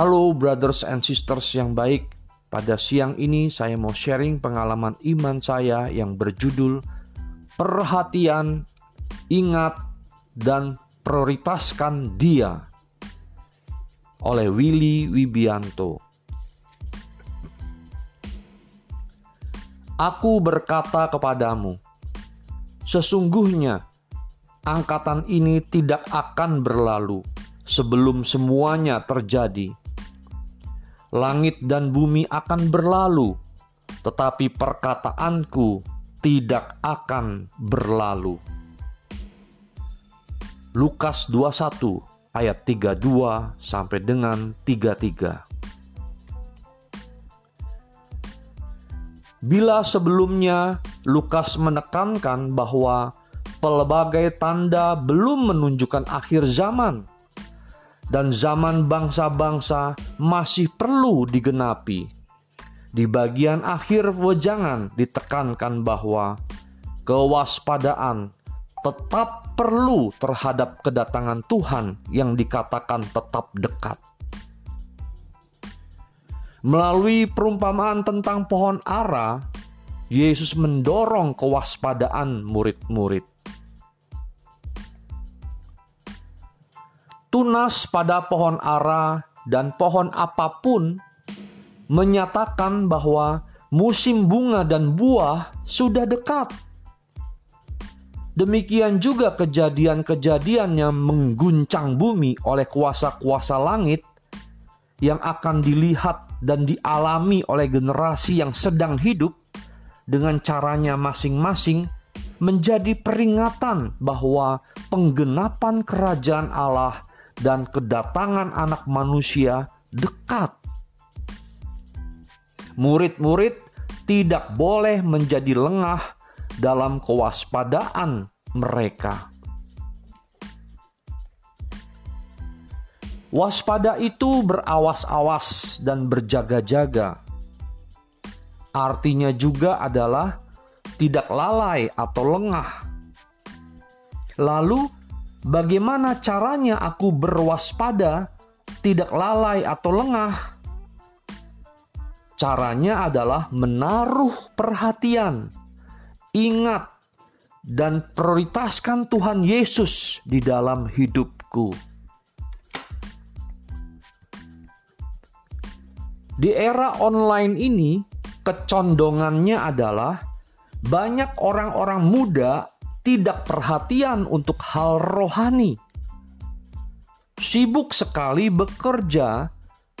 Halo brothers and sisters yang baik. Pada siang ini saya mau sharing pengalaman iman saya yang berjudul Perhatian, Ingat, dan Prioritaskan Dia oleh Willy Wibianto. Aku berkata kepadamu, sesungguhnya angkatan ini tidak akan berlalu sebelum semuanya terjadi. Langit dan bumi akan berlalu, tetapi perkataanku tidak akan berlalu. Lukas 21 ayat 32 sampai dengan 33. Bila sebelumnya Lukas menekankan bahwa pelbagai tanda belum menunjukkan akhir zaman dan zaman bangsa-bangsa masih perlu digenapi. Di bagian akhir wejangan ditekankan bahwa kewaspadaan tetap perlu terhadap kedatangan Tuhan yang dikatakan tetap dekat. Melalui perumpamaan tentang pohon ara, Yesus mendorong kewaspadaan murid-murid. Tunas pada pohon ara dan pohon apa pun menyatakan bahwa musim bunga dan buah sudah dekat. Demikian juga kejadian-kejadian yang mengguncang bumi oleh kuasa-kuasa langit yang akan dilihat dan dialami oleh generasi yang sedang hidup dengan caranya masing-masing menjadi peringatan bahwa penggenapan kerajaan Allah dan kedatangan Anak Manusia dekat. Murid-murid tidak boleh menjadi lengah dalam kewaspadaan mereka. Waspada itu berawas-awas dan berjaga-jaga. Artinya juga adalah tidak lalai atau lengah. Lalu, Bagaimana caranya aku berwaspada, tidak lalai atau lengah? Caranya adalah menaruh perhatian, ingat, dan prioritaskan Tuhan Yesus di dalam hidupku. Di era online ini, kecondongannya adalah banyak orang-orang muda tidak perhatian untuk hal rohani. Sibuk sekali bekerja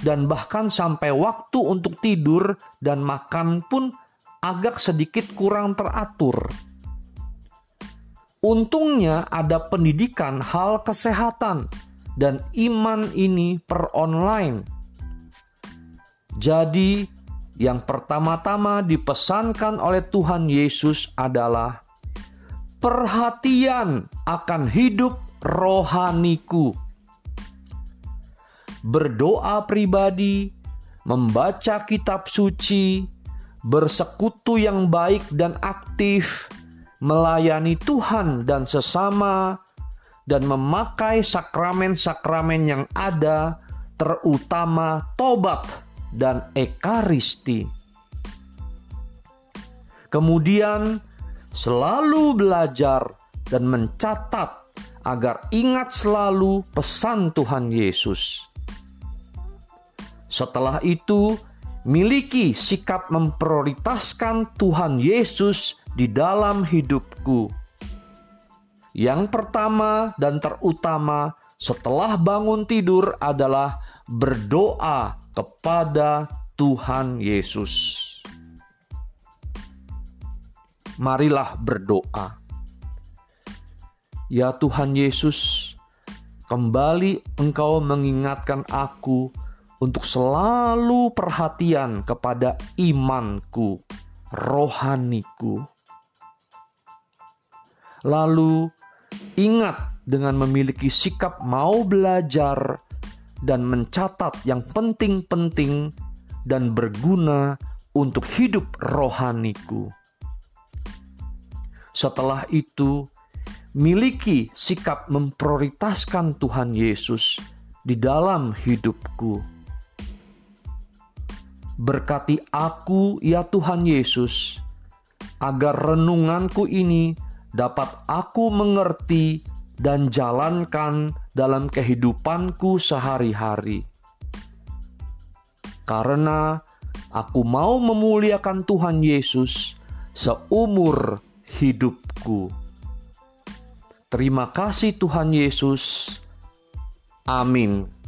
dan bahkan sampai waktu untuk tidur dan makan pun agak sedikit kurang teratur. Untungnya ada pendidikan hal kesehatan dan iman ini per online. Jadi, yang pertama-tama dipesankan oleh Tuhan Yesus adalah perhatian akan hidup rohaniku. Berdoa pribadi, membaca kitab suci, bersekutu yang baik dan aktif, melayani Tuhan dan sesama, dan memakai sakramen-sakramen yang ada, terutama tobat dan ekaristi. Kemudian, selalu belajar dan mencatat agar ingat selalu pesan Tuhan Yesus. Setelah itu, miliki sikap memprioritaskan Tuhan Yesus di dalam hidupku. Yang pertama dan terutama setelah bangun tidur adalah berdoa kepada Tuhan Yesus marilah berdoa. Ya Tuhan Yesus, kembali Engkau mengingatkan aku untuk selalu perhatian kepada imanku, rohaniku. Lalu ingat dengan memiliki sikap mau belajar dan mencatat yang penting-penting dan berguna untuk hidup rohaniku. Setelah itu, miliki sikap memprioritaskan Tuhan Yesus di dalam hidupku. Berkati aku, ya Tuhan Yesus, agar renunganku ini dapat aku mengerti dan jalankan dalam kehidupanku sehari-hari. Karena aku mau memuliakan Tuhan Yesus seumur hidupku. Terima kasih Tuhan Yesus. Amin.